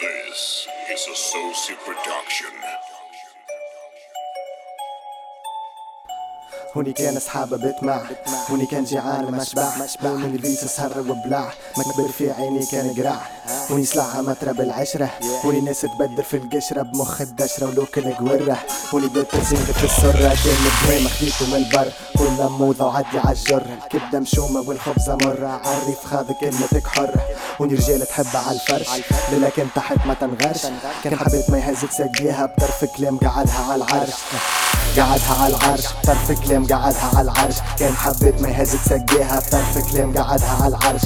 This is a Soci production. هوني كان اصحابه بتمع هوني كان جيعان ما شبع هوني البيس سهر وبلع مكبر في عيني كان قرع هوني سلعة مترة بالعشرة هوني ناس تبدر في القشرة بمخ الدشرة ولوك القورة هوني بدأت تزيد في السرة كان الدماء مخديته من البر كل موضة وعدي عالجر الكبدة مشومة والخبزة مرة عالريف خاذ كلمتك حرة هوني رجال تحبها عالفرش لكن تحت ما تنغرش كان حبيت ما يهزك سقيها بطرف كلام قعدها عالعرش قعدها على العرش طرف كلام قعدها على العرش. كان حبيت ما يهز تسقيها. طرف كلام قعدها على العرش.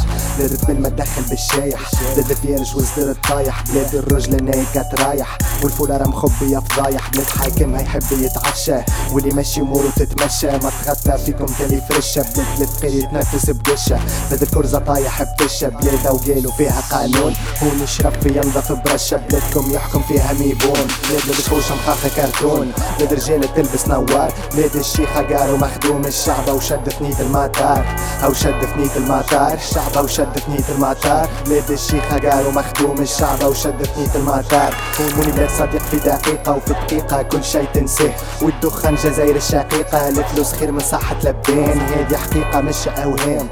من ما تدخل بالشايح لدت فيرج وصدر الطايح. بلاد الرجل نايكة رايح. والفولارة مخبية فضايح بلاد حاكم هيحب يتعشى. واللي ماشي اموره تتمشى ما تغطى فيكم تالي فرشة بلاد الثقيل يتنفس بقشة بلاد الكرزة طايح بتشة بلاد وقالوا فيها قانون. هون يشرب في ينظف برشة. بلادكم يحكم فيها ميبون. بلاد البشوش مخاخة كرتون. بلاد رجال تلبس نوار. بلاد الشيخة قالوا مخدوم الشعب وشد ثنية المطار. أو شد ثنية المطار. الشعب أو شد ثنية المطار. بلاد الشيخة قالوا مخدوم الشعب وشد المطار؟ هون بلاد صديق في دقيقة وفي دقيقة كل شي تنسيه والدخان جزائر الشقيقة. الفلوس خير من صحة لبان هذه حقيقة مش أوهام.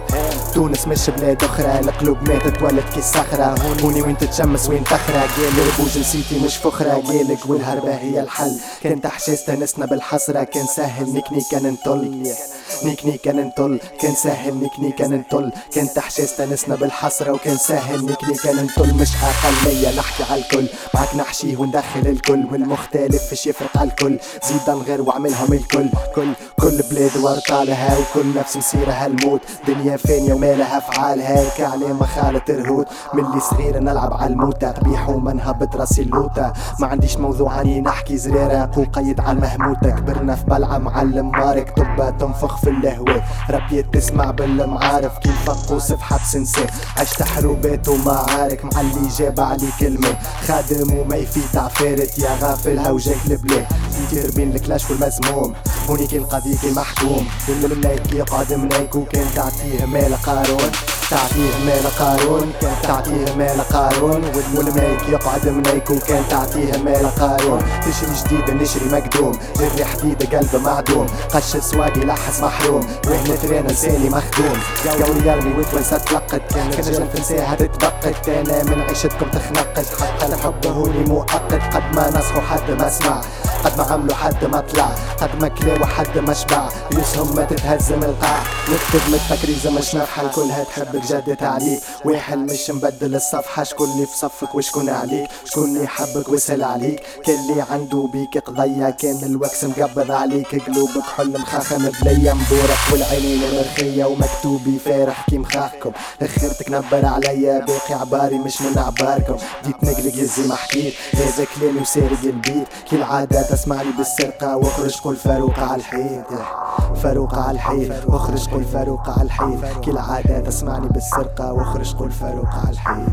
تونس مش بلاد أخرى القلوب ماتت ولد كي الصخرة هوني وين تتشمس وين تخرى؟ قال بو جنسيتي مش فخرة. قالك والهربة هي الحل. كان تحشيس تنسنا بالحسرة. كان سهل نكني كان نطل نيكني كان نطل كان سهل نكني كان نطل كان تحشيس تنسنا بالحسرة وكان سهل نكني كان نطل مش أقلية نحكي على الكل. معك نحشي وندخل الكل والمختلف فيش يفرق على الكل. زيد نغير واعملهم الكل. كل كل بلاد ورطالها وكل نفس مسيرها الموت دنيا فانية ومالها أفعالها؟ كعلامة خالة رهود من اللي صغير نلعب على الموتى قبيح ومنهبط راسي اللوتة. ما عنديش موضوع عني نحكي زريرة وقيد على المهموتة كبرنا في بلعة معلم مارك. طبة تنفخ في الهواء ربيت تسمع بالمعارف. كيف فقوس في حبس عشت حروبات ومعارك. مع اللي جاب علي كلمة. خادم وما يفيد عفارت يا غافل هوجاك البلاد كتير بين الكلاش والمزموم. هونيك القضية محكوم. واللي منك يقعد منك وكان تعطيه مال قارون. تعطيه مال قارون كان تعطيه مال قارون. والملك يقعد منيك وكان تعطيه مال قارون. تشري جديد نشري مقدوم. جري حديد قلب معدوم. قش سواقي لحس محروم. وهنا ترينا لساني مخدوم. جو يرمي وتونسة تلقت كان نجم تنساها تتبقت أنا من عيشتكم تخنقت حتى الحب هوني مؤقت. قد ما نصحوا حد ما سمع. قد ما عملوا حد ما طلع. قد ما كلاو حد ما شبع. يوسهم ما تتهزم القاع. نكتب متفكري زي مش نفحة الكلها تحبك جدت عليك واحد مش مبدل الصفحة شكون اللي في صفك وشكون عليك؟ شكون اللي يحبك وسهل عليك؟ كان اللي عنده بيك قضية كان الوكس مقبض عليك. قلوبك حل مخاخم بليا مبورح والعينين مرخية ومكتوبي فارح كي مخاخكم أخرتك نبر عليا باقي عباري مش من عباركم جيت نقلق يزي ما حكيت هذا كلامي وسارق البيت. كي العادة تسمعني بالسرقة وأخرج قول فاروق على الحيط. فاروق على الحيط واخرج قول فاروق على الحيط كي العادة تسمعني بالسرقة واخرج قول فاروق على الحيط